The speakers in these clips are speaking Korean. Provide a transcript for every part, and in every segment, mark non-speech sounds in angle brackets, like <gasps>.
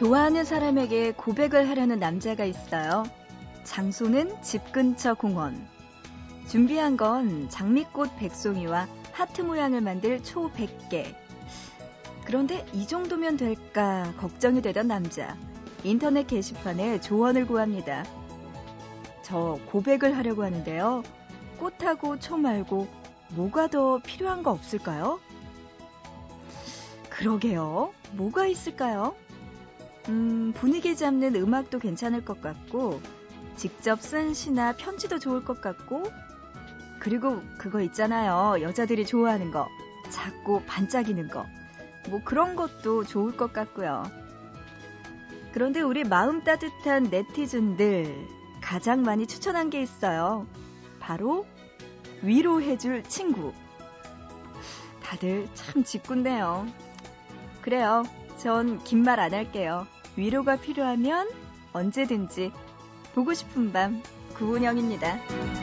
좋아하는 사람에게 고백을 하려는 남자가 있어요. 장소는 집 근처 공원. 준비한 건 장미꽃 백송이와 하트 모양을 만들 초 100개. 그런데 이 정도면 될까 걱정이 되던 남자. 인터넷 게시판에 조언을 구합니다. 저 고백을 하려고 하는데요. 꽃하고 초 말고 뭐가 더 필요한 거 없을까요? 그러게요. 뭐가 있을까요? 음, 분위기 잡는 음악도 괜찮을 것 같고, 직접 쓴 시나 편지도 좋을 것 같고, 그리고 그거 있잖아요. 여자들이 좋아하는 거. 작고 반짝이는 거. 뭐 그런 것도 좋을 것 같고요. 그런데 우리 마음 따뜻한 네티즌들 가장 많이 추천한 게 있어요. 바로 위로해줄 친구. 다들 참 짓궂네요. 그래요. 전 긴 말 안 할게요. 위로가 필요하면 언제든지 보고 싶은 밤 구은영입니다.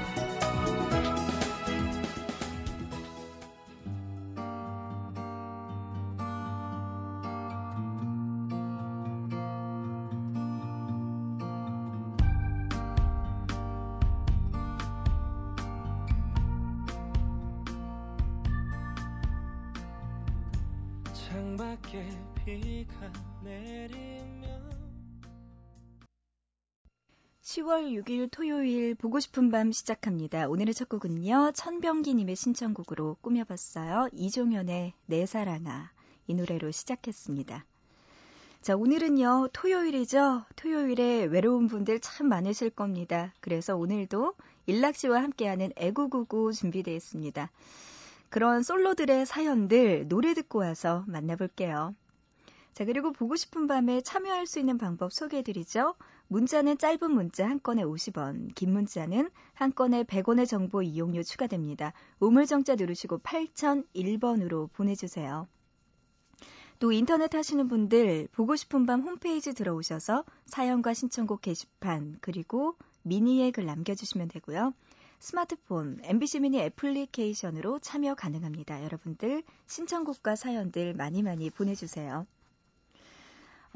10월 6일 토요일 보고 싶은 밤 시작합니다. 오늘의 첫 곡은요. 천병기님의 신청곡으로 꾸며봤어요. 이종현의 내 사랑아 이 노래로 시작했습니다. 자 오늘은요 토요일이죠. 토요일에 외로운 분들 참 많으실 겁니다. 그래서 오늘도 일락 씨와 함께하는 애구구구 준비되어 있습니다. 그런 솔로들의 사연들 노래 듣고 와서 만나볼게요. 자, 그리고 보고 싶은 밤에 참여할 수 있는 방법 소개해드리죠. 문자는 짧은 문자 한 건에 50원, 긴 문자는 한 건에 100원의 정보 이용료 추가됩니다. 우물정자 누르시고 8001번으로 보내주세요. 또 인터넷 하시는 분들 보고 싶은 밤 홈페이지 들어오셔서 사연과 신청곡 게시판 그리고 미니에 글 남겨주시면 되고요. 스마트폰, MBC 미니 애플리케이션으로 참여 가능합니다. 여러분들 신청곡과 사연들 많이 많이 보내주세요.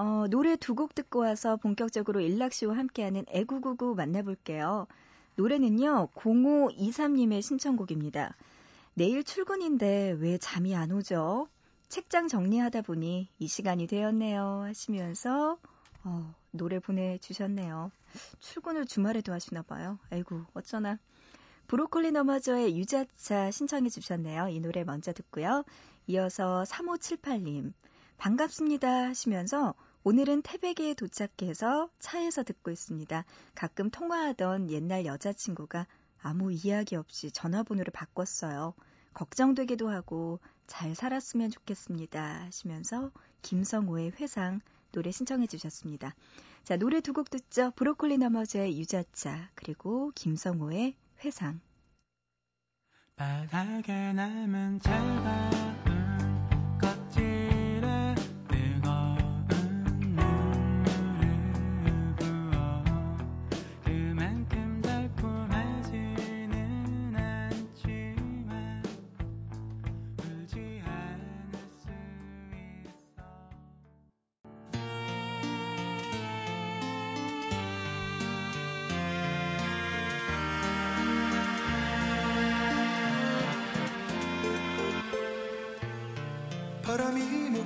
어, 노래 두 곡 듣고 와서 본격적으로 일락씨와 함께하는 애구구구 만나볼게요. 노래는요, 0523님의 신청곡입니다. 내일 출근인데 왜 잠이 안 오죠? 책장 정리하다 보니 이 시간이 되었네요. 하시면서, 어, 노래 보내주셨네요. 출근을 주말에도 하시나 봐요. 아이고, 어쩌나. 브로콜리 너머저의 유자차 신청해 주셨네요. 이 노래 먼저 듣고요. 이어서 3578님, 반갑습니다 하시면서 오늘은 태백에 도착해서 차에서 듣고 있습니다. 가끔 통화하던 옛날 여자친구가 아무 이야기 없이 전화번호를 바꿨어요. 걱정되기도 하고 잘 살았으면 좋겠습니다 하시면서 김성호의 회상 노래 신청해 주셨습니다. 자, 노래 두 곡 듣죠. 브로콜리 너머저의 유자차 그리고 김성호의 회상 바닥에 남은 차가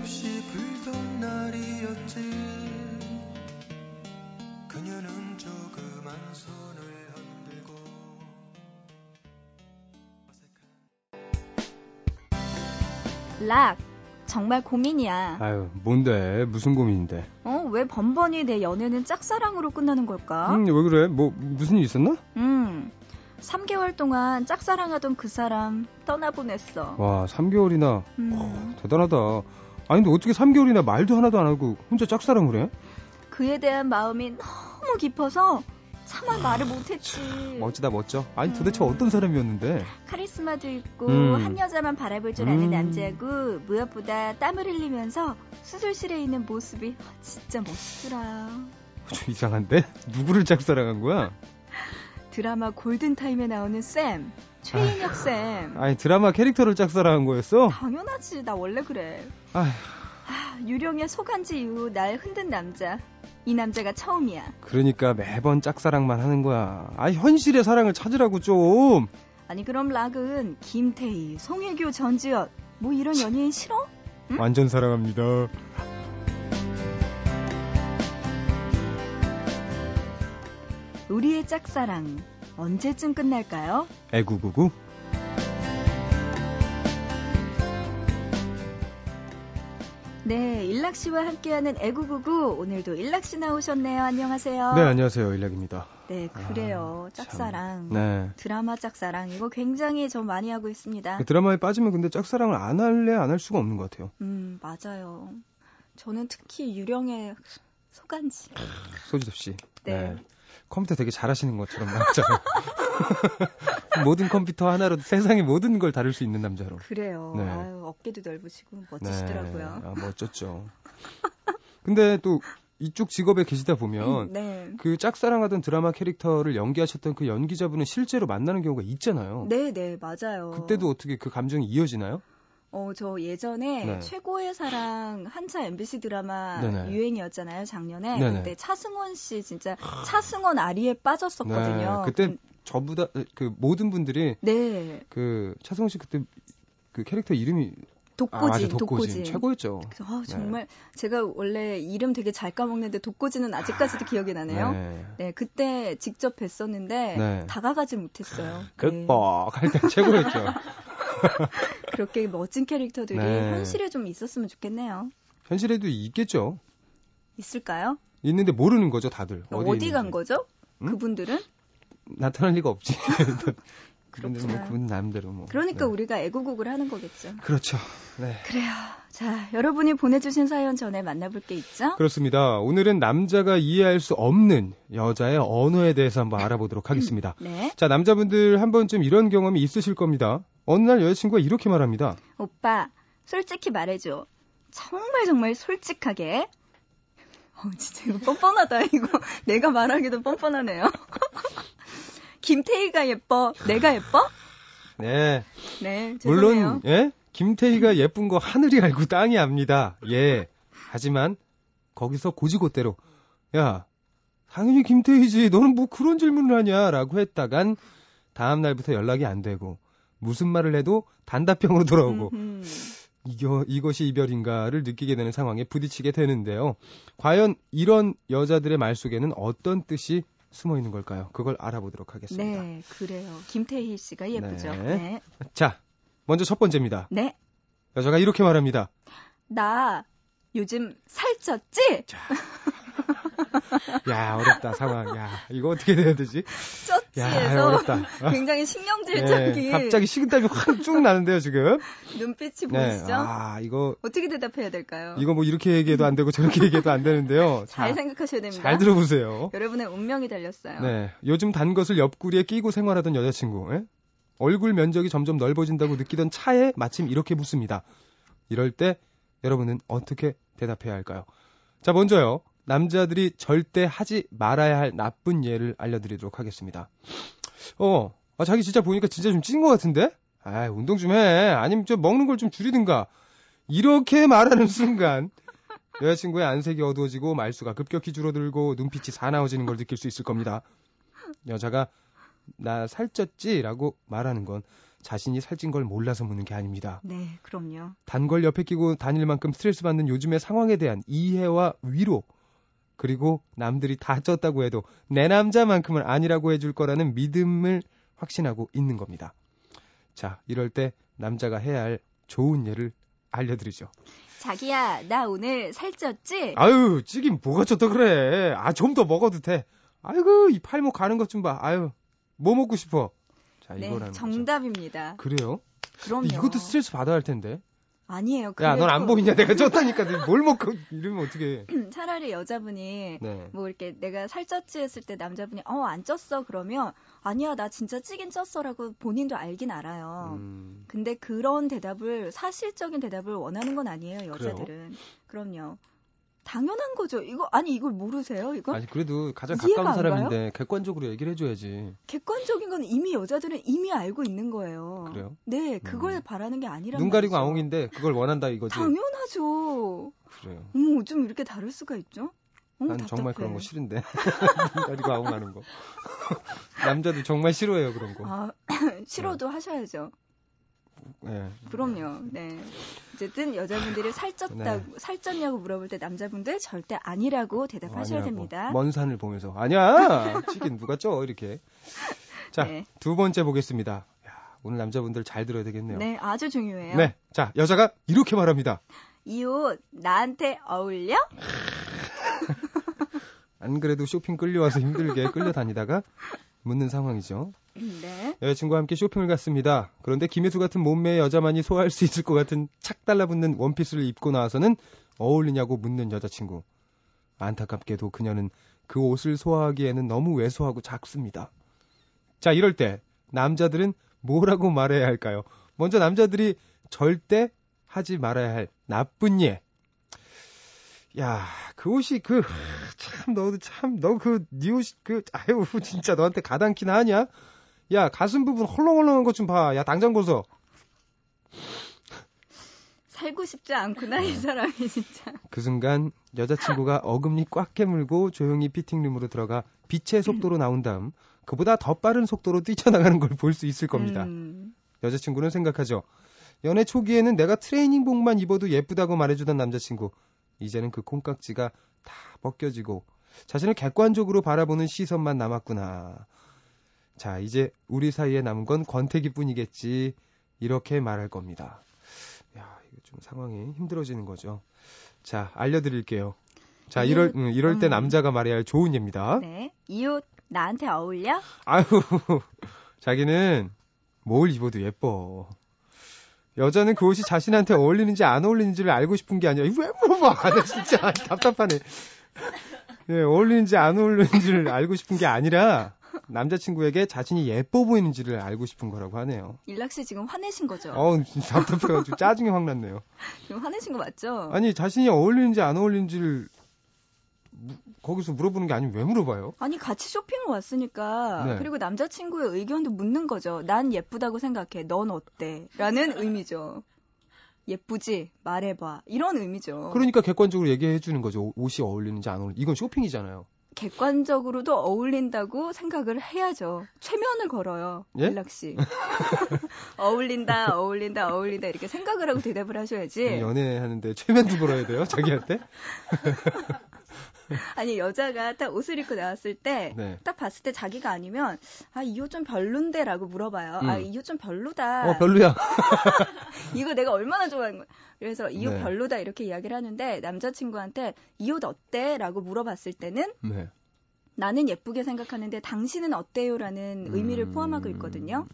몹시 불던 날이었지 그녀는 조그만 손을 흔들고 락 정말 고민이야. 아유, 뭔데? 무슨 고민인데? 어, 왜 번번이 내 연애는 짝사랑으로 끝나는 걸까? 음, 왜 그래? 뭐, 무슨 일 있었나? 음, 3개월 동안 짝사랑하던 그 사람 떠나보냈어. 와, 3개월이나. 음. 오, 대단하다. 아니, 근데 어떻게 3개월이나 말도 하나도 안 하고 혼자 짝사랑을 해? 그에 대한 마음이 너무 깊어서 차마 말을 못했지. 멋지다 멋져. 아니 도대체 음. 어떤 사람이었는데? 카리스마도 있고 음. 한 여자만 바라볼 줄 아는 음. 남자고 무엇보다 땀을 흘리면서 수술실에 있는 모습이 진짜 멋있더라. 좀 이상한데? 누구를 짝사랑한 거야? 드라마 골든타임에 나오는 쌤, 최인혁 쌤. 아니 드라마 캐릭터를 짝사랑한 거였어? 당연하지, 나 원래 그래. 아휴, 아, 유령의 소간지 이후 날 흔든 남자. 이 남자가 처음이야. 그러니까 매번 짝사랑만 하는 거야. 아, 현실의 사랑을 찾으라고 좀. 아니 그럼 락은 김태희, 송혜교, 전지현 뭐 이런 연예인 싫어? 응? 완전 사랑합니다. 우리의 짝사랑 언제쯤 끝날까요? 애구구구. 네, 일락 씨와 함께하는 애구구구 오늘도 일락 씨 나오셨네요. 안녕하세요. 네, 안녕하세요. 일락입니다. 네, 그래요. 아, 짝사랑. 네. 드라마 짝사랑 이거 굉장히 저 많이 하고 있습니다. 그 드라마에 빠지면 근데 짝사랑을 안 할래 안 할 수가 없는 것 같아요. 음, 맞아요. 저는 특히 유령의 소간지. 소지섭 씨. 네. 네. 컴퓨터 되게 잘하시는 것처럼 나왔잖아요. <laughs> 모든 컴퓨터 하나로 세상의 모든 걸 다룰 수 있는 남자로. 그래요. 네. 아유, 어깨도 넓으시고 멋지시더라고요. 네. 아, <laughs> 멋졌죠. 근데 또 이쪽 직업에 계시다 보면 네. 그 짝사랑하던 드라마 캐릭터를 연기하셨던 그 연기자분은 실제로 만나는 경우가 있잖아요. 네, 네, 맞아요. 그때도 어떻게 그 감정이 이어지나요? 어, 저 예전에 네. 최고의 사랑 한차 MBC 드라마 네네. 유행이었잖아요, 작년에. 네네. 그때 차승원 씨 진짜 차승원 아리에 빠졌었거든요. 네, 그때 저보다 그 모든 분들이 네. 그 차승원 씨 그때 그 캐릭터 이름이 독고진, 아, 독고진. 독고진. 최고였죠. 아, 정말 네. 제가 원래 이름 되게 잘 까먹는데 독고진은 아직까지도 기억이 나네요. 네. 네, 그때 직접 뵀었는데 네. 다가가지 못했어요. 극복 할 때 최고였죠. <laughs> <laughs> 그렇게 멋진 캐릭터들이 네. 현실에 좀 있었으면 좋겠네요. 현실에도 있겠죠. 있을까요? 있는데 모르는 거죠, 다들. 어디, 어디 간 거죠? 응? 그분들은? <laughs> 나타날 리가 없지. <laughs> 그분들은 뭐 그렇구나. 그분 남대로 뭐. 그러니까 네. 우리가 애국곡을 하는 거겠죠. 그렇죠. 네. 그래요. 자, 여러분이 보내주신 사연 전에 만나볼 게 있죠? 그렇습니다. 오늘은 남자가 이해할 수 없는 여자의 언어에 대해서 한번 알아보도록 하겠습니다. 네. 자, 남자분들 한 번쯤 이런 경험이 있으실 겁니다. 어느 날 여자친구가 이렇게 말합니다. 오빠, 솔직히 말해줘. 정말 정말 솔직하게. 어, 진짜 이거 뻔뻔하다, 이거. <laughs> 내가 말하기도 뻔뻔하네요. <laughs> 김태희가 예뻐? 내가 예뻐? 네. 네, 죄송해요. 물론, 예? 김태희가 예쁜 거 하늘이 알고 땅이 압니다. 예. 하지만, 거기서 고지고대로, 야, 당연히 김태희지. 너는 뭐 그런 질문을 하냐? 라고 했다간, 다음날부터 연락이 안 되고, 무슨 말을 해도 단답형으로 돌아오고, 음흠. 이거, 이것이 이별인가를 느끼게 되는 상황에 부딪히게 되는데요. 과연 이런 여자들의 말 속에는 어떤 뜻이 숨어 있는 걸까요? 그걸 알아보도록 하겠습니다. 네, 그래요. 김태희 씨가 예쁘죠. 네. 네. 자, 먼저 첫 번째입니다. 네. 여자가 이렇게 말합니다. 나 요즘 살쪘지? <laughs> <laughs> 야, 어렵다, 상황. 야, 이거 어떻게 해야 되지? 야, 어렵다. 아, 굉장히 신경질 네, 짝이 갑자기 식은땀이 확 쭉 나는데요, 지금. 눈빛이 네. 보이시죠? 아, 이거, 어떻게 대답해야 될까요? 이거 뭐 이렇게 얘기해도 안 되고 저렇게 얘기해도 안 되는데요. <laughs> 잘 자, 생각하셔야 됩니다. 잘 들어보세요. 여러분의 운명이 달렸어요. 네. 요즘 단 것을 옆구리에 끼고 생활하던 여자친구. 예? 얼굴 면적이 점점 넓어진다고 느끼던 차에 마침 이렇게 묻습니다. 이럴 때 여러분은 어떻게 대답해야 할까요? 자, 먼저요. 남자들이 절대 하지 말아야 할 나쁜 예를 알려드리도록 하겠습니다. 어, 아, 자기 진짜 보니까 진짜 좀 찐 것 같은데? 아, 운동 좀 해. 아니면 좀 먹는 걸 좀 줄이든가. 이렇게 말하는 순간 여자친구의 안색이 어두워지고 말수가 급격히 줄어들고 눈빛이 사나워지는 걸 느낄 수 있을 겁니다. 여자가 나 살쪘지라고 말하는 건 자신이 살찐 걸 몰라서 묻는 게 아닙니다. 네, 그럼요. 단걸 옆에 끼고 다닐 만큼 스트레스 받는 요즘의 상황에 대한 이해와 위로 그리고 남들이 다 쪘다고 해도 내 남자만큼은 아니라고 해줄 거라는 믿음을 확신하고 있는 겁니다. 자, 이럴 때 남자가 해야 할 좋은 예를 알려드리죠. 자기야, 나 오늘 살쪘지? 아유, 찌긴 뭐가 쪘다 그래. 아, 좀 더 먹어도 돼. 아이고, 이 팔목 가는 것 좀 봐. 아유, 뭐 먹고 싶어? 자, 네, 이거라는 거죠. 정답입니다. 그래요? 그럼요. 이것도 스트레스 받아야 할 텐데. 아니에요. 야, 넌 안 보이냐? 내가 <laughs> 쪘다니까. 뭘 먹고 이러면 어떻게? <clears throat> 차라리 여자분이 네. 뭐 이렇게 내가 살쪘지 했을 때 남자분이 어 안 쪘어 그러면 아니야 나 진짜 찌긴 쪘어라고 본인도 알긴 알아요. 음, 근데 그런 대답을 사실적인 대답을 원하는 건 아니에요 여자들은. 그럼요. 당연한 거죠. 이거 아니 이걸 모르세요? 이거 아니 그래도 가장 가까운 안 사람인데 객관적으로 얘기를 해줘야지. 객관적인 건 이미 여자들은 이미 알고 있는 거예요. 그래요? 네, 그걸 음. 바라는 게 아니란 눈 가리고. 아웅인데 그걸 원한다 이거지. 당연하죠. 그래요. 어머, 좀 이렇게 다를 수가 있죠? 어머, 난 정말 답답해. 그런 거 싫은데. <laughs> 눈 가리고 아웅하는 거. <laughs> 남자도 정말 싫어해요 그런 거. 아, <clears throat> 싫어도 하셔야죠. 예. 그럼요. 네. 어쨌든 여자분들이 살쪘다고 네. 살쪘냐고 물어볼 때 남자분들 절대 아니라고 대답하셔야 아니라고. 됩니다. 먼 산을 보면서 아니야 치킨 누가 쪄 이렇게. 자두 네. 번째 보겠습니다. 야, 오늘 남자분들 잘 들어야 되겠네요. 네, 아주 중요해요. 네. 자 여자가 이렇게 말합니다. 이 옷 나한테 어울려? <laughs> 안 그래도 쇼핑 끌려와서 힘들게 끌려다니다가 묻는 상황이죠. 네. 여자친구와 함께 쇼핑을 갔습니다. 그런데 김혜수 같은 몸매의 여자만이 소화할 수 있을 것 같은 착 달라붙는 원피스를 입고 나와서는 어울리냐고 묻는 여자친구. 안타깝게도 그녀는 그 옷을 소화하기에는 너무 왜소하고 작습니다. 자, 이럴 때 남자들은 뭐라고 말해야 할까요? 먼저 남자들이 절대 하지 말아야 할 나쁜 예. 야, 그 옷이 그 참 너도 참 너그네 옷이 그 아유 진짜 너한테 가당키나 하냐? 야 가슴 부분 헐렁헐렁한 것 좀 봐. 야 당장 벗어. 살고 싶지 않구나 이 사람이 진짜. 그 순간 여자친구가 어금니 꽉 깨물고 조용히 피팅룸으로 들어가 빛의 속도로 나온 다음 그보다 더 빠른 속도로 뛰쳐나가는 걸 볼 수 있을 겁니다. 음, 여자친구는 생각하죠. 연애 초기에는 내가 트레이닝복만 입어도 예쁘다고 말해주던 남자친구. 이제는 그 콩깍지가 다 벗겨지고 자신을 객관적으로 바라보는 시선만 남았구나. 자, 이제 우리 사이에 남은 건 권태기 뿐이겠지. 이렇게 말할 겁니다. 야, 이거 좀 상황이 힘들어지는 거죠. 자, 알려드릴게요. 자, 이 이럴, 옷- 음, 이럴 때 음. 남자가 말해야 할 좋은 예입니다. 네. 이 옷 나한테 어울려? 아유, <laughs> 자기는 뭘 입어도 예뻐. 여자는 그 옷이 자신한테 어울리는지 안 어울리는지를 알고 싶은 게 아니라, 이거 왜 물어봐? 나 <laughs> 진짜 답답하네. 예, 어울리는지 안 어울리는지를 알고 싶은 게 아니라, 남자친구에게 자신이 예뻐 보이는지를 알고 싶은 거라고 하네요. 일락 씨 지금 화내신 거죠? 어우, 진짜 <laughs> 답답해가지고 짜증이 확 났네요. 지금 화내신 거 맞죠? 아니, 자신이 어울리는지 안 어울리는지를 무- 거기서 물어보는 게 아니면 왜 물어봐요? 아니 같이 쇼핑을 왔으니까 네. 그리고 남자친구의 의견도 묻는 거죠. 난 예쁘다고 생각해. 넌 어때? 라는 의미죠. 예쁘지? 말해봐. 이런 의미죠. 그러니까 객관적으로 얘기해 주는 거죠. 옷이 어울리는지 안 어울리는지. 이건 쇼핑이잖아요. 객관적으로도 어울린다고 생각을 해야죠. 최면을 걸어요. 예? 일락 씨. <laughs> 어울린다, 어울린다, 어울린다 이렇게 생각을 하고 대답을 하셔야지. 연애하는데 최면도 걸어야 돼요? 자기한테? <laughs> <laughs> 아니 여자가 딱 옷을 입고 나왔을 때 네. 딱 봤을 때 자기가 아니면 아 이 옷 좀 별론데라고 물어봐요. 아 음. 이옷 좀 별로다. 어, 별로야. <laughs> <laughs> 이거 내가 얼마나 좋아하는 거야. 그래서 이옷 네. 별로다 이렇게 이야기를 하는데 남자친구한테 이 옷 어때? 라고 물어봤을 때는 네. 나는 예쁘게 생각하는데 당신은 어때요?라는 의미를 음. 포함하고 있거든요.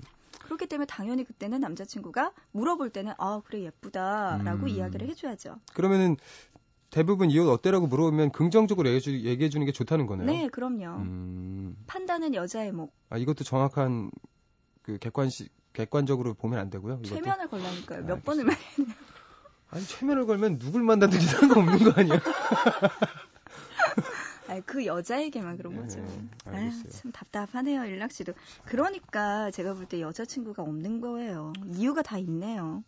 그렇기 때문에 당연히 그때는 남자친구가 물어볼 때는 아 그래 예쁘다라고 음. 이야기를 해줘야죠. 그러면은 대부분 이 옷 어때라고 물어보면 긍정적으로 얘기해, 주는 게 좋다는 거네요. 네, 그럼요. 음. 판단은 여자의 목. 아, 이것도 정확한 그 객관시 객관적으로 보면 안 되고요. 이것도. 최면을 걸라니까요. 몇 알겠습니다. 번을 말. 아니, 최면을 걸면 누굴 만나든지 상관없는 거 아니야? <laughs> 아니, 그 여자에게만 그런 네, 거죠. 아유, 알겠어요. 참 답답하네요, 일락 씨도. 그러니까 제가 볼 때 여자친구가 없는 거예요. 이유가 다 있네요.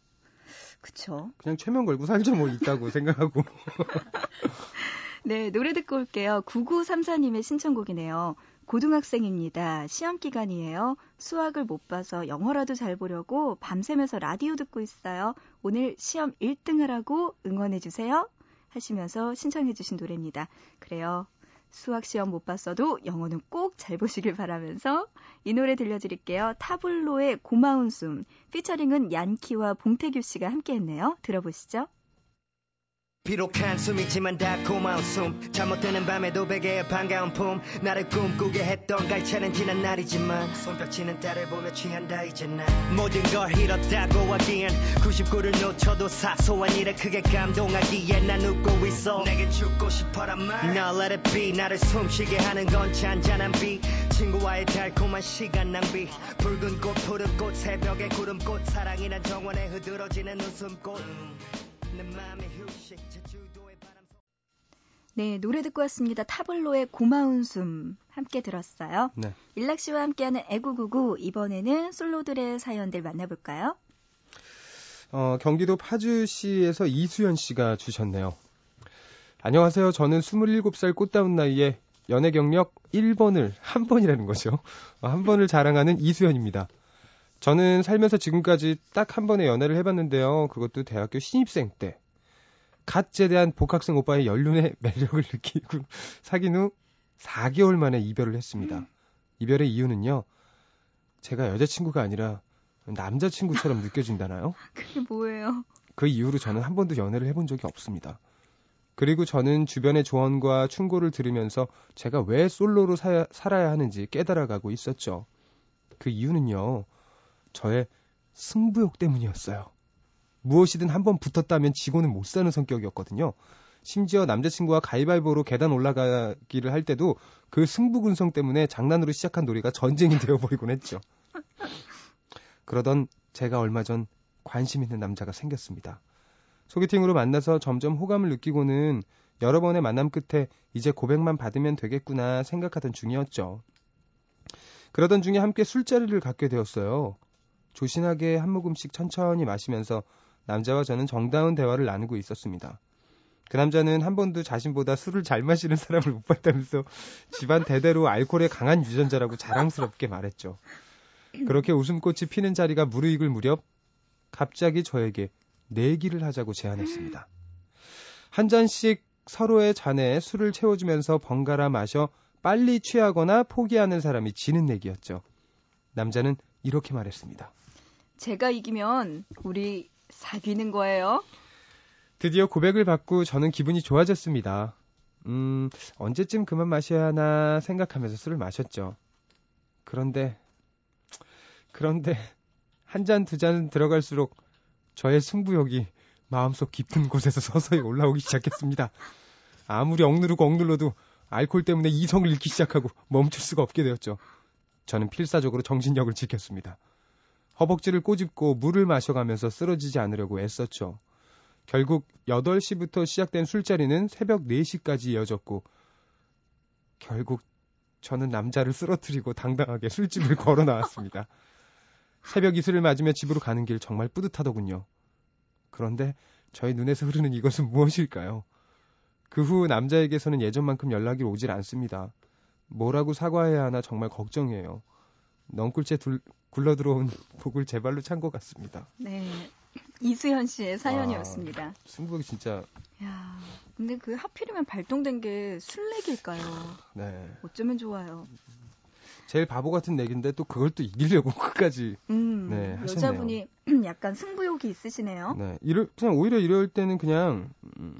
그쵸? 그냥 최면 걸고 살죠 뭐 있다고 생각하고. <laughs> 네, 노래 듣고 올게요. 9934님의 신청곡이네요. 고등학생입니다. 시험 기간이에요. 수학을 못 봐서 영어라도 잘 보려고 밤새면서 라디오 듣고 있어요. 오늘 시험 1등 하라고 응원해 주세요. 하시면서 신청해 주신 노래입니다. 그래요. 수학 시험 못 봤어도 영어는 꼭 잘 보시길 바라면서 이 노래 들려드릴게요. 타블로의 고마운 숨. 피처링은 얀키와 봉태규 씨가 함께 했네요. 들어보시죠. 비록 한숨이지만 다 고마운 숨. 잠못드는 밤에도 베개에 반가운 품. 나를 꿈꾸게 했던 갈채는 지난 날이지만 손뼉치는 딸을 보며 취한다 이제 난 모든 걸 잃었다고 하기엔 99를 놓쳐도 사소한 일에 크게 감동하기에 난 웃고 있어. 내게 죽고 싶어란 말. Now let it be. 나를 숨쉬게 하는 건 잔잔한 비. 친구와의 달콤한 시간 낭비. 붉은 꽃 푸른 꽃 새벽의 구름꽃. 사랑이란 정원에 흐드러지는 웃음꽃. 내 네, 노래 듣고 왔습니다. 타블로의 고마운 숨 함께 들었어요. 네. 일락 씨와 함께하는 애구구구 이번에는 솔로들의 사연들 만나볼까요? 어, 경기도 파주시에서 이수연 씨가 주셨네요. 안녕하세요. 저는 27살 꽃다운 나이에 연애 경력 1번을 한 번이라는 거죠. 어, 한 번을 자랑하는 이수연입니다. 저는 살면서 지금까지 딱 한 번의 연애를 해봤는데요. 그것도 대학교 신입생 때. 갓 제대한 복학생 오빠의 연륜의 <laughs> 매력을 느끼고 사귄 후 4개월 만에 이별을 했습니다. 이별의 이유는요. 제가 여자친구가 아니라 남자친구처럼 느껴진다나요? <laughs> 그게 뭐예요? 그 이후로 저는 한 번도 연애를 해본 적이 없습니다. 그리고 저는 주변의 조언과 충고를 들으면서 제가 왜 솔로로 사, 살아야 하는지 깨달아가고 있었죠. 그 이유는요, 저의 승부욕 때문이었어요. 무엇이든 한번 붙었다면 지고는 못 사는 성격이었거든요. 심지어 남자친구와 가위바위보로 계단 올라가기를 할 때도 그 승부근성 때문에 장난으로 시작한 놀이가 전쟁이 되어버리곤 했죠. 그러던 제가 얼마 전 관심 있는 남자가 생겼습니다. 소개팅으로 만나서 점점 호감을 느끼고는 여러 번의 만남 끝에 이제 고백만 받으면 되겠구나 생각하던 중이었죠. 그러던 중에 함께 술자리를 갖게 되었어요. 조신하게 한 모금씩 천천히 마시면서 남자와 저는 정다운 대화를 나누고 있었습니다. 그 남자는 한 번도 자신보다 술을 잘 마시는 사람을 못 봤다면서 집안 대대로 알코올에 강한 유전자라고 자랑스럽게 말했죠. 그렇게 웃음꽃이 피는 자리가 무르익을 무렵 갑자기 저에게 내기를 하자고 제안했습니다. 한 잔씩 서로의 잔에 술을 채워주면서 번갈아 마셔 빨리 취하거나 포기하는 사람이 지는 내기였죠. 남자는 이렇게 말했습니다. 제가 이기면 우리 사귀는 거예요. 드디어 고백을 받고 저는 기분이 좋아졌습니다. 음, 언제쯤 그만 마셔야 하나 생각하면서 술을 마셨죠. 그런데, 그런데, 한 잔, 두 잔 들어갈수록 저의 승부욕이 마음속 깊은 곳에서 서서히 올라오기 시작했습니다. 아무리 억누르고 억눌러도 알코올 때문에 이성을 잃기 시작하고 멈출 수가 없게 되었죠. 저는 필사적으로 정신력을 지켰습니다. 허벅지를 꼬집고 물을 마셔가면서 쓰러지지 않으려고 애썼죠. 결국 8시부터 시작된 술자리는 새벽 4시까지 이어졌고 결국 저는 남자를 쓰러뜨리고 당당하게 술집을 <laughs> 걸어 나왔습니다. 새벽 이슬을 맞으며 집으로 가는 길 정말 뿌듯하더군요. 그런데 저희 눈에서 흐르는 이것은 무엇일까요? 그 후 남자에게서는 예전만큼 연락이 오질 않습니다. 뭐라고 사과해야 하나 정말 걱정이에요. 넝굴째 둘, 굴러 들어온 <laughs> 복을 제 발로 찬 것 같습니다. 네. 이수현 씨의 사연이었습니다. 아, 승부욕이 진짜. 야, 근데 그 하필이면 발동된 게 술래기일까요? 네. 어쩌면 좋아요. 제일 바보 같은 내기인데 또 그걸 또 이기려고 <laughs> 끝까지 음, 네, 하셨네요. 여자분이 <clears throat> 약간 승부욕이 있으시네요. 네, 이럴 그냥 오히려 이럴 때는 그냥 음,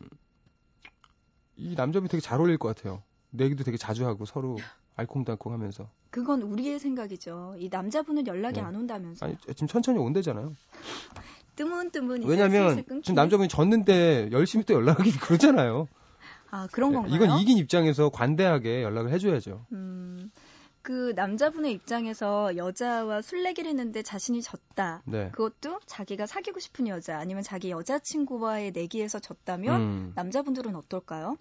이 남자분이 되게 잘 어울릴 것 같아요. 내기도 되게 자주 하고 서로 <laughs> 알콩달콩 하면서. 그건 우리의 생각이죠. 이 남자분은 연락이 네. 안 온다면서. 아니, 지금 천천히 온대잖아요. <laughs> 뜨문뜨문 왜냐면 지금 남자분이 졌는데 열심히 또 연락하기 <laughs> 그러잖아요. 아, 그런 네, 건가요? 이건 이긴 입장에서 관대하게 연락을 해줘야죠. 음, 그 남자분의 입장에서 여자와 술래기를 했는데 자신이 졌다. 네. 그것도 자기가 사귀고 싶은 여자 아니면 자기 여자친구와의 내기에서 졌다면 음. 남자분들은 어떨까요?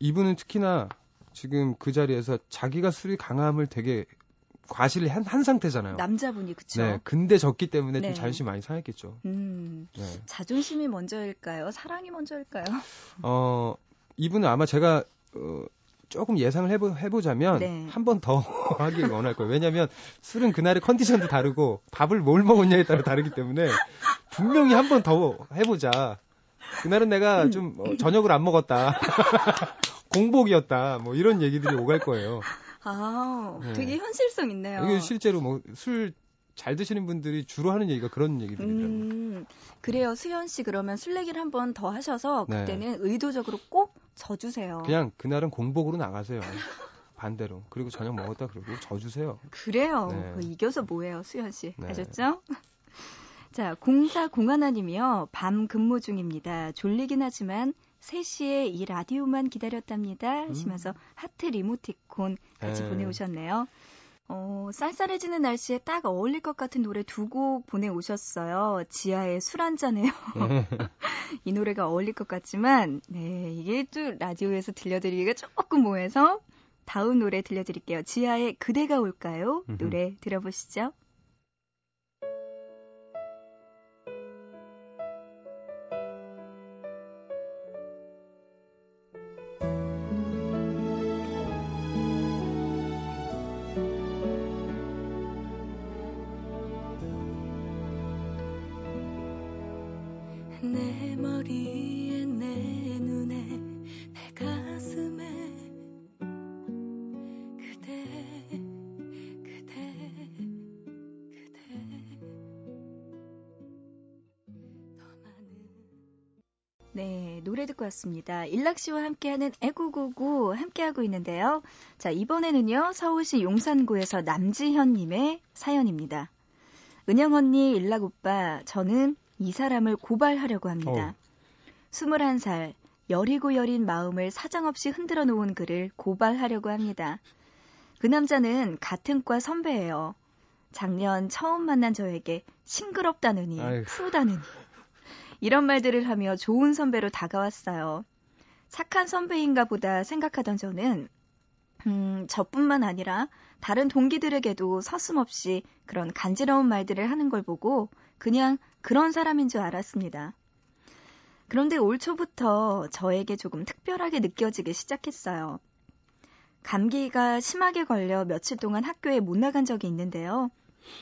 이분은 특히나 지금 그 자리에서 자기가 술이 강함을 되게 과실을 한, 한 상태잖아요. 남자분이 그쵸? 네, 근데 졌기 때문에 네. 좀 자존심 많이 상했겠죠. 음, 네. 자존심이 먼저일까요? 사랑이 먼저일까요? <laughs> 어, 이분은 아마 제가 어, 조금 예상을 해보, 해보자면 네. 한번 더 <laughs> 하길 원할 거예요. 왜냐하면 술은 그날의 컨디션도 다르고 밥을 뭘 먹었냐에 따라 다르기 때문에 분명히 한 번 더 해보자. 그날은 내가 좀 어, 저녁을 안 먹었다. <laughs> 공복이었다. 뭐 이런 얘기들이 오갈 거예요. <laughs> 아, 네. 되게 현실성 있네요. 이게 실제로 뭐 술 잘 드시는 분들이 주로 하는 얘기가 그런 얘기들이더라고요. 음, 그래요. 수현 씨 그러면 술래기를 한 번 더 하셔서 네. 그때는 네. 의도적으로 꼭 져주세요. 그냥 그날은 공복으로 나가세요. 반대로. 그리고 저녁 먹었다 그러고 져주세요. 그래요. 네. 그 이겨서 뭐예요, 수현 씨. 네. 아셨죠? <laughs> 자, 공사 공하나님이요. 밤 근무 중입니다. 졸리긴 하지만 3시에 이 라디오만 기다렸답니다. 하시면서 음. 하트 리모티콘 같이 네. 보내오셨네요. 어, 쌀쌀해지는 날씨에 딱 어울릴 것 같은 노래 두 곡 보내오셨어요. 지하의 술 한잔해요. <laughs> 이 노래가 어울릴 것 같지만, 네, 이게 또 라디오에서 들려드리기가 조금 뭐해서 다음 노래 들려드릴게요. 지하의 그대가 올까요? 노래 들어보시죠. 내 머리에 내 눈에 내 가슴에 그대 그대 그대 더 많은 네, 노래 듣고 왔습니다. 일락 씨와 함께하는 애구구구 함께하고 있는데요. 자, 이번에는요, 서울시 용산구에서 남지현님의 사연입니다. 은영 언니, 일락 오빠, 저는 이 사람을 고발하려고 합니다. 21살, 여리고 여린 마음을 사정없이 흔들어 놓은 그를 고발하려고 합니다. 그 남자는 같은 과 선배예요. 작년 처음 만난 저에게 싱그럽다느니, 아이고. 푸르다느니. 이런 말들을 하며 좋은 선배로 다가왔어요. 착한 선배인가 보다 생각하던 저는, 음, 저뿐만 아니라 다른 동기들에게도 서슴없이 그런 간지러운 말들을 하는 걸 보고 그냥 그런 사람인 줄 알았습니다. 그런데 올 초부터 저에게 조금 특별하게 느껴지기 시작했어요. 감기가 심하게 걸려 며칠 동안 학교에 못 나간 적이 있는데요.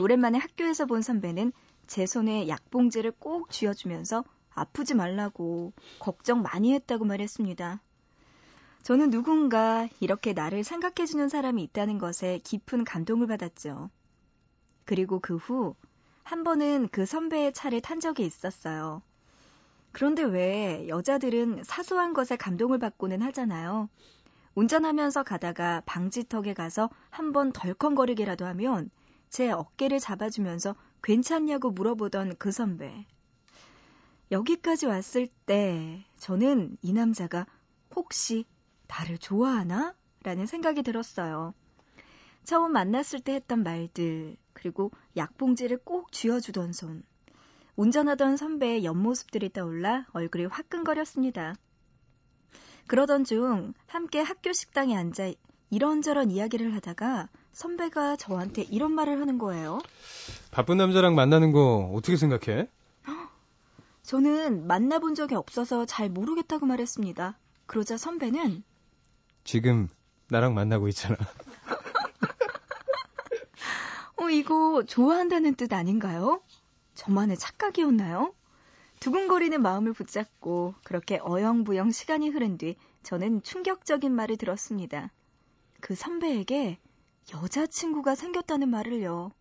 오랜만에 학교에서 본 선배는 제 손에 약봉지를 꼭 쥐어주면서 아프지 말라고 걱정 많이 했다고 말했습니다. 저는 누군가 이렇게 나를 생각해주는 사람이 있다는 것에 깊은 감동을 받았죠. 그리고 그 후 한 번은 그 선배의 차를 탄 적이 있었어요. 그런데 왜 여자들은 사소한 것에 감동을 받고는 하잖아요. 운전하면서 가다가 방지턱에 가서 한 번 덜컹거리기라도 하면 제 어깨를 잡아주면서 괜찮냐고 물어보던 그 선배. 여기까지 왔을 때 저는 이 남자가 혹시 나를 좋아하나? 라는 생각이 들었어요. 처음 만났을 때 했던 말들, 그리고 약봉지를 꼭 쥐어주던 손. 운전하던 선배의 옆모습들이 떠올라 얼굴이 화끈거렸습니다. 그러던 중 함께 학교 식당에 앉아 이런저런 이야기를 하다가 선배가 저한테 이런 말을 하는 거예요. 바쁜 남자랑 만나는 거 어떻게 생각해? <gasps> 저는 만나본 적이 없어서 잘 모르겠다고 말했습니다. 그러자 선배는 지금 나랑 만나고 있잖아. 어, 이거 좋아한다는 뜻 아닌가요? 저만의 착각이었나요? 두근거리는 마음을 붙잡고 그렇게 어영부영 시간이 흐른 뒤 저는 충격적인 말을 들었습니다. 그 선배에게 여자친구가 생겼다는 말을요.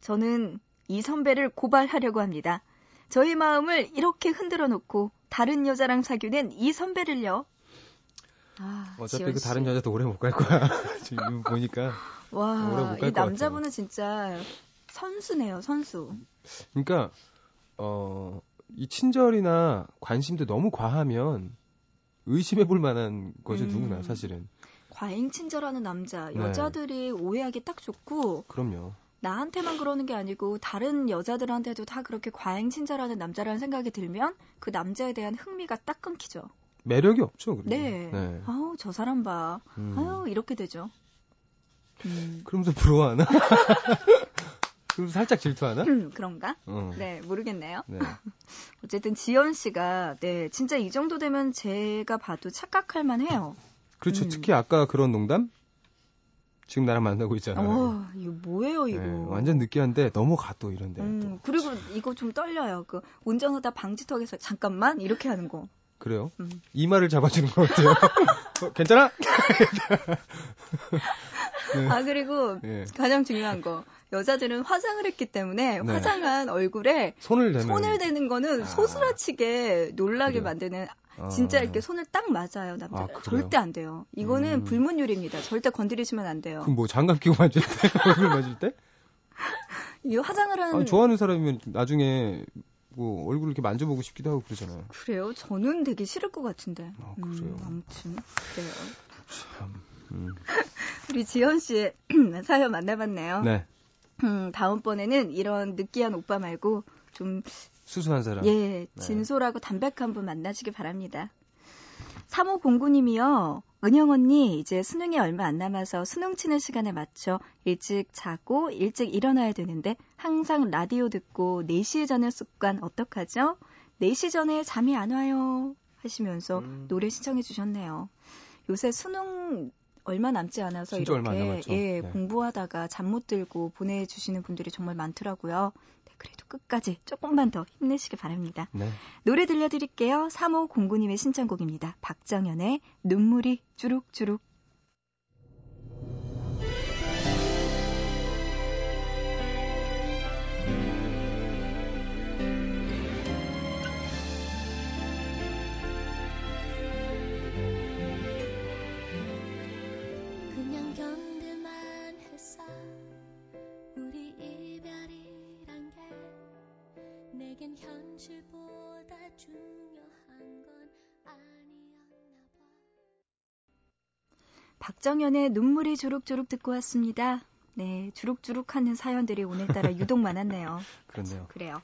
저는 이 선배를 고발하려고 합니다. 저희 마음을 이렇게 흔들어 놓고 다른 여자랑 사귀는 이 선배를요. 아, 어차피 그 씨. 다른 여자도 오래 못 갈 거야. <laughs> 지금 보니까. 와, 이. 남자분은 진짜 선수네요, 선수. 그러니까 어, 이 친절이나 관심도 너무 과하면 의심해 볼 만한 거죠, 음. 누구나 사실은. 과잉 친절하는 남자, 네. 여자들이 오해하기 딱 좋고 그럼요. 나한테만 그러는 게 아니고 다른 여자들한테도 다 그렇게 과잉 친절하는 남자라는 생각이 들면 그 남자에 대한 흥미가 딱 끊기죠. 매력이 없죠, 그리고. 네. 네. 아우 저 사람 봐. 음. 아유 이렇게 되죠. 음. 그러면서 부러워하나? <laughs> 그러면서 살짝 질투하나? 음, 그런가? 어. 네 모르겠네요. 네. <laughs> 어쨌든 지연 씨가 네 진짜 이 정도 되면 제가 봐도 착각할 만해요. 그렇죠. 음. 특히 아까 그런 농담? 지금 나랑 만나고 있잖아요. 어 이거 뭐예요 이거? 네, 완전 느끼한데 넘어가 또 이런데. 음, 또. 그리고 이거 좀 떨려요. 그 운전하다 방지턱에서 잠깐만 이렇게 하는 거. 그래요? 음. 이마를 잡아주는 것 같아요. <laughs> 어, 괜찮아? 네. <laughs> 아 그리고 예. 가장 중요한 거 여자들은 화장을 했기 때문에 네. 화장한 얼굴에 손을 대면 손을 대는 거는 아. 소스라치게 놀라게 그래요? 만드는 아. 진짜 이렇게 손을 딱 맞아요 남자 아? 절대 안 돼요 이거는 음. 불문율입니다 절대 건드리시면 안 돼요 그럼 뭐 장갑 끼고 만질 때 <laughs> 얼굴 만질 때? <laughs> 이 화장을 한 아, 좋아하는 사람이면 나중에 뭐 얼굴 이렇게 만져보고 싶기도 하고 그러잖아요. 그래요 저는 되게 싫을 것 같은데 아, 그래요? 음, 아무튼 그래요 음. <laughs> 우리 지연 씨의 <clears throat> 사연 만나봤네요. 네. 음, 다음번에는 이런 느끼한 오빠 말고 좀 수수한 사람. 예, 진솔하고 담백한 분 만나시길 바랍니다. 3509님이요. 은영 언니, 이제 수능이 얼마 안 남아서 수능 치는 시간에 맞춰 일찍 자고 일찍 일어나야 되는데 항상 라디오 듣고 4시에 자는 습관 어떡하죠? 4시 전에 잠이 안 와요. 하시면서 음. 노래 신청해 주셨네요. 요새 수능 얼마 남지 않아서 이렇게. 예, 네. 공부하다가 잠 못 들고 보내주시는 분들이 정말 많더라고요. 네, 그래도 끝까지 조금만 더 힘내시길 바랍니다. 네. 노래 들려드릴게요. 3509님의 신청곡입니다. 박정현의 눈물이 주룩주룩. 그냥 견 박정현의 눈물이 주룩주룩 듣고 왔습니다. 네, 주룩주룩 하는 사연들이 오늘따라 <laughs> 유독 많았네요. 그렇네요. 그래요.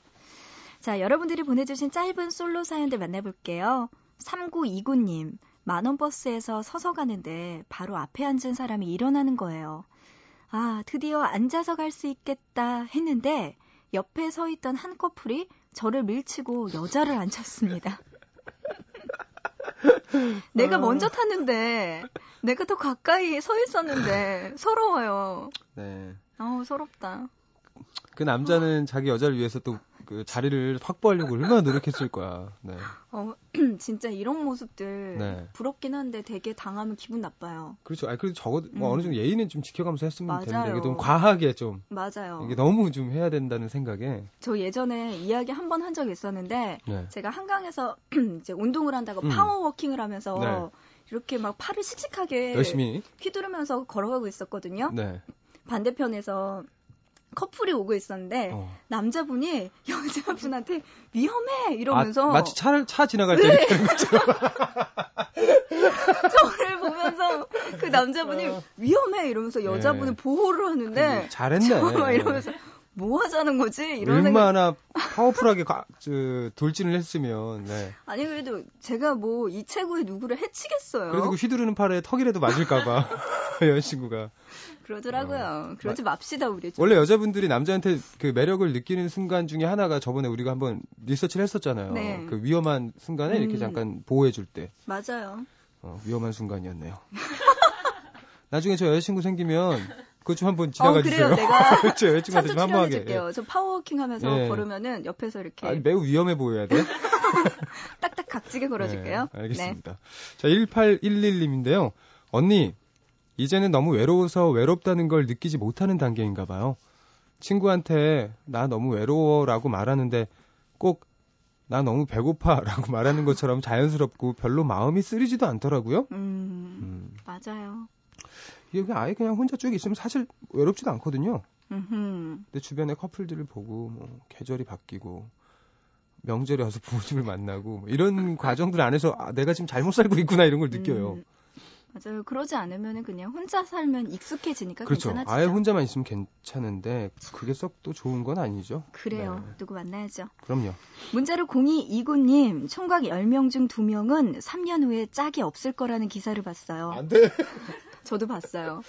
자, 여러분들이 보내주신 짧은 솔로 사연들 만나볼게요. 3929님, 만원 버스에서 서서 가는데 바로 앞에 앉은 사람이 일어나는 거예요. 아, 드디어 앉아서 갈 수 있겠다 했는데 옆에 서 있던 한 커플이 저를 밀치고 여자를 앉혔습니다. <laughs> 내가 아. 먼저 탔는데 내가 더 가까이 서 있었는데 <laughs> 서러워요. 네. 아우 서럽다. 그 남자는 자기 여자를 위해서 또 그 자리를 확보하려고 얼마나 노력했을 거야. 네. <laughs> 어, <clears throat> 진짜 이런 모습들 네. 부럽긴 한데 되게 당하면 기분 나빠요. 그렇죠. 아니, 그래도 적어도 뭐 음. 어느 정도 예의는 좀 지켜가면서 했으면 맞아요. 되는데, 이게 너무 과하게 좀, 맞아요. 이게 너무 좀 해야 된다는 생각에, 저 예전에 이야기 한 번 한 적이 있었는데 네. 제가 한강에서 <clears throat> 이제 운동을 한다고 음. 파워워킹을 하면서 네. 이렇게 막 팔을 씩씩하게 열심히, 휘두르면서 걸어가고 있었거든요. 네. 반대편에서 커플이 오고 있었는데 어. 남자분이 <laughs> 여자분한테 위험해 이러면서 아, 마치 차를, 차 지나갈 때 것처럼. <laughs> 저를 보면서 그 남자분이 어. 위험해 이러면서 여자분을 네. 보호를 하는데 잘했네. 저 이러면서 뭐 하자는 거지 이런 생각 얼마나 파워풀하게 가, 저, 돌진을 했으면, 네. 아니 그래도 제가 뭐이 체구에 누구를 해치겠어요 그래도 그 휘두르는 팔에 턱이라도 맞을까봐, <laughs> 여자친구가. 그러더라고요 그러지 맙시다 우리 좀. 원래 여자분들이 남자한테 그 매력을 느끼는 순간 중에 하나가 저번에 우리가 한번 리서치를 했었잖아요. 네. 그 위험한 순간에 이렇게 음. 잠깐 보호해 줄 때. 맞아요 어, 위험한 순간이었네요. <laughs> 나중에 저 여자친구 생기면 그것 좀 한번 지나가 어 주세요. 그래요 내가 <laughs> 저 여자친구한테 좀 한번 하게. 출연해줄게요 저 power walking 하면서 예. 걸으면은 옆에서 이렇게 아, 매우 위험해 보여야 돼. <laughs> 딱딱 각지게 걸어줄게요 네, 알겠습니다. 자, 1811님인데요. 언니, 이제는 너무 외로워서 외롭다는 걸 느끼지 못하는 단계인가 봐요. 친구한테 나 너무 외로워 라고 말하는데 꼭 나 너무 배고파 라고 <laughs> 말하는 것처럼 자연스럽고 별로 마음이 쓰리지도 않더라고요. 음 음, 맞아요 이게 아예 그냥 혼자 쭉 있으면 사실 외롭지도 않거든요. 음흠. 근데 주변에 커플들을 보고 뭐 계절이 바뀌고 명절에 와서 부모님을 만나고 뭐 이런 <laughs> 과정들 안에서 아, 내가 지금 잘못 살고 있구나 이런 걸 느껴요. 음, 맞아요. 그러지 않으면 그냥 혼자 살면 익숙해지니까 그렇죠. 괜찮아지죠. 아예 혼자만 있으면 괜찮은데 그게 썩 또 좋은 건 아니죠. 그래요. 네. 누구 만나야죠. 그럼요. 문자로 0229님, 총각 10명 중 2명은 3년 후에 짝이 없을 거라는 기사를 봤어요. 돼. <laughs> 저도 봤어요.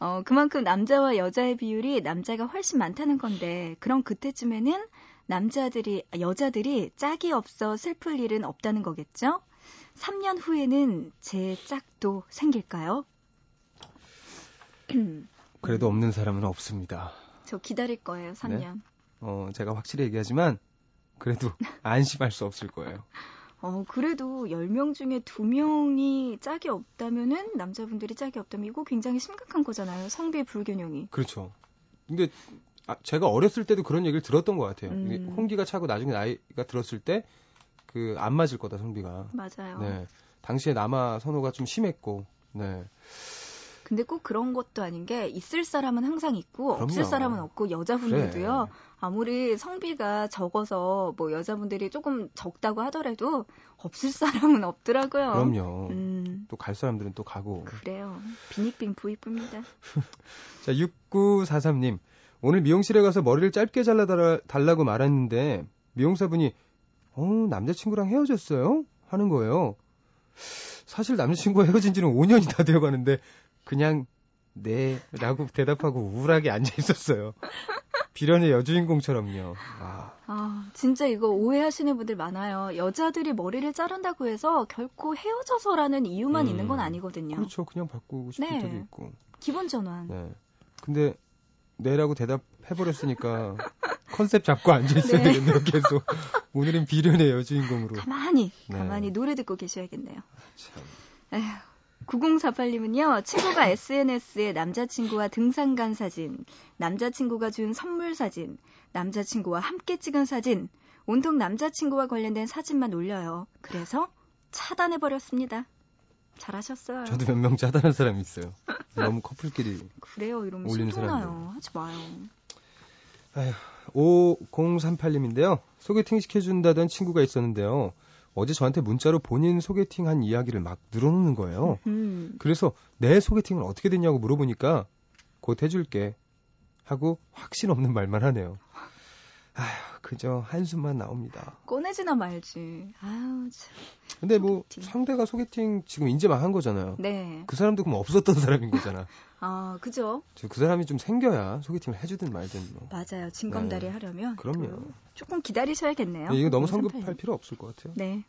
어, 그만큼 남자와 여자의 비율이 남자가 훨씬 많다는 건데, 그럼 그때쯤에는 남자들이, 아, 여자들이 짝이 없어 슬플 일은 없다는 거겠죠? 3년 후에는 제 짝도 생길까요? <clears throat> 그래도 없는 사람은 없습니다. 저 기다릴 거예요, 3년. 어, 제가 확실히 얘기하지만 그래도 <laughs> 안심할 수 없을 거예요. 어, 그래도 10명 중에 2명이 짝이 없다면은, 남자분들이 짝이 없다면, 이거 굉장히 심각한 거잖아요. 성비 불균형이. 그렇죠. 근데 아, 제가 어렸을 때도 그런 얘기를 들었던 것 같아요. 음. 홍기가 차고 나중에 나이가 들었을 때 그 안 맞을 거다 성비가. 맞아요. 네. 당시에 남아 선호가 좀 심했고, 네. 근데 꼭 그런 것도 아닌 게 있을 사람은 항상 있고 그럼요. 없을 사람은 없고 여자분들도요. 아무리 성비가 적어서 뭐 여자분들이 조금 적다고 하더라도 없을 사람은 없더라고요. 그럼요. 음, 또갈 사람들은 또 가고. 그래요. 비닉빙 부이쁩니다. <laughs> 자, 6943님. 오늘 미용실에 가서 머리를 짧게 잘라 달라고 말했는데, 미용사분이, 어, 남자친구랑 헤어졌어요? 하는 거예요. 사실 남자친구와 헤어진 지는 5년이 다 되어 가는데, 그냥, 네, 라고 대답하고 우울하게 앉아 있었어요. 비련의 여주인공처럼요. 아, 아, 진짜 이거 오해하시는 분들 많아요. 여자들이 머리를 자른다고 해서 결코 헤어져서라는 이유만 음, 있는 건 아니거든요. 그렇죠. 그냥 바꾸고 싶을 네. 때도 있고. 기본 전환. 네. 근데, 네라고 대답해버렸으니까, <laughs> 컨셉 잡고 앉아있어야 네. 되겠네요, 계속. <laughs> 오늘은 비련의 여주인공으로. 가만히, 네. 가만히 노래 듣고 계셔야겠네요. 참. 에휴. 9048님은요, 친구가 SNS에 남자친구와 등산 간 사진, 남자친구가 준 선물 사진, 남자친구와 함께 찍은 사진, 온통 남자친구와 관련된 사진만 올려요. 그래서 차단해버렸습니다. 잘하셨어요. 저도 몇명 짜다는 사람이 있어요. 너무 커플끼리. 그래요, 이러면 올리는 심통나요. 하지 마요. 5038님인데요. 소개팅 시켜준다던 친구가 있었는데요. 어제 저한테 문자로 본인 소개팅 한 이야기를 막 늘어놓는 거예요. 음, 그래서 내 소개팅은 어떻게 됐냐고 물어보니까 곧 해줄게 하고 확신 없는 말만 하네요. 아휴, 그저 한숨만 나옵니다. 꺼내지나 말지. 아유, 참. 근데 뭐 소개팅. 상대가 소개팅 지금 이제 막 한 거잖아요. 네. 그 사람도 그럼 없었던 <laughs> 사람인 거잖아. 아, 그죠? 저그 사람이 좀 생겨야 소개팅을 해주든 말든 뭐. 맞아요. 진검다리 네. 하려면. 그럼요. 또 조금 기다리셔야겠네요. 이거 너무 9038님. 성급할 필요 없을 것 같아요. 네.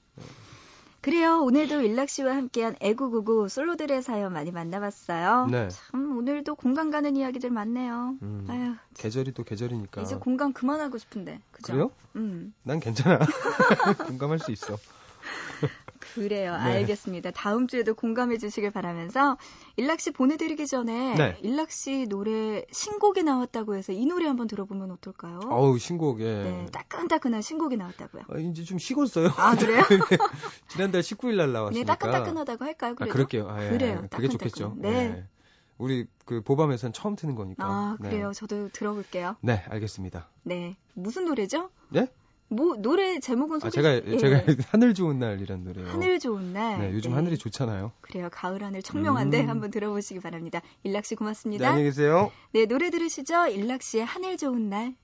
그래요. 오늘도 일락 씨와 함께한 애구구구 솔로들의 사연 많이 만나봤어요. 네. 참 오늘도 공감 가는 이야기들 많네요. 음, 아유, 계절이 또 계절이니까. 이제 공감 그만하고 싶은데. 그죠? 그래요? 음. 난 괜찮아. <laughs> 공감할 수 있어. 그래요. 네. 알겠습니다. 다음 주에도 공감해 주시길 바라면서 일락 씨 보내드리기 전에 네. 일락 씨 노래 신곡이 나왔다고 해서 이 노래 한번 들어보면 어떨까요? 어우 신곡 예. 네, 따끈따끈한 신곡이 나왔다고요. 아, 이제 좀 식었어요. 아 그래요? <laughs> 지난달 19일 날 네, 나왔으니까. 따끈따끈하다고 할까요? 아, 그래도? 그럴게요. 아, 예. 그래요. 그게. 좋겠죠. 네. 예. 우리 그 보밤에선 처음 트는 거니까. 아 네. 그래요. 저도 들어볼게요. 네, 알겠습니다. 네, 무슨 노래죠? 네? 뭐 노래 제목은 아. 제가 예. 제가 <laughs> 하늘 좋은 날이란 노래요. 하늘 좋은 날. 네, 요즘 하늘이 좋잖아요. 그래요. 가을 하늘 청명한데 음. 한번 들어보시기 바랍니다. 일락 씨 네, 고맙습니다. 안녕히 계세요. 네, 노래 들으시죠. 일락 씨의 하늘 좋은 날.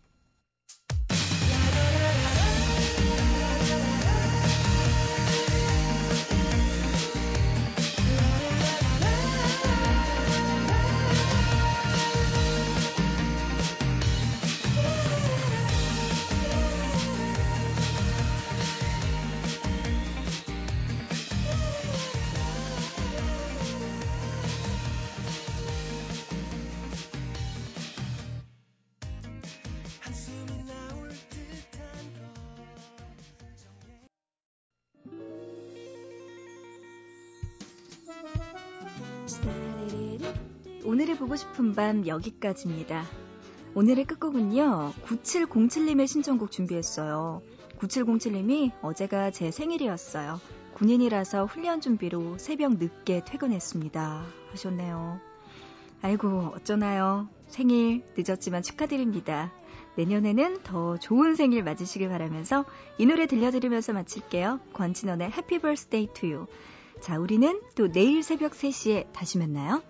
보고 싶은 밤 여기까지입니다. 오늘의 끝곡은요. 9707님의 신청곡 준비했어요. 9707님이 어제가 제 생일이었어요. 군인이라서 훈련 준비로 새벽 늦게 퇴근했습니다. 하셨네요. 아이고, 어쩌나요. 생일 늦었지만 축하드립니다. 내년에는 더 좋은 생일 맞으시길 바라면서 이 노래 들려드리면서 마칠게요. 권진원의 Happy Birthday to You. 자, 우리는 또 내일 새벽 3시에 다시 만나요.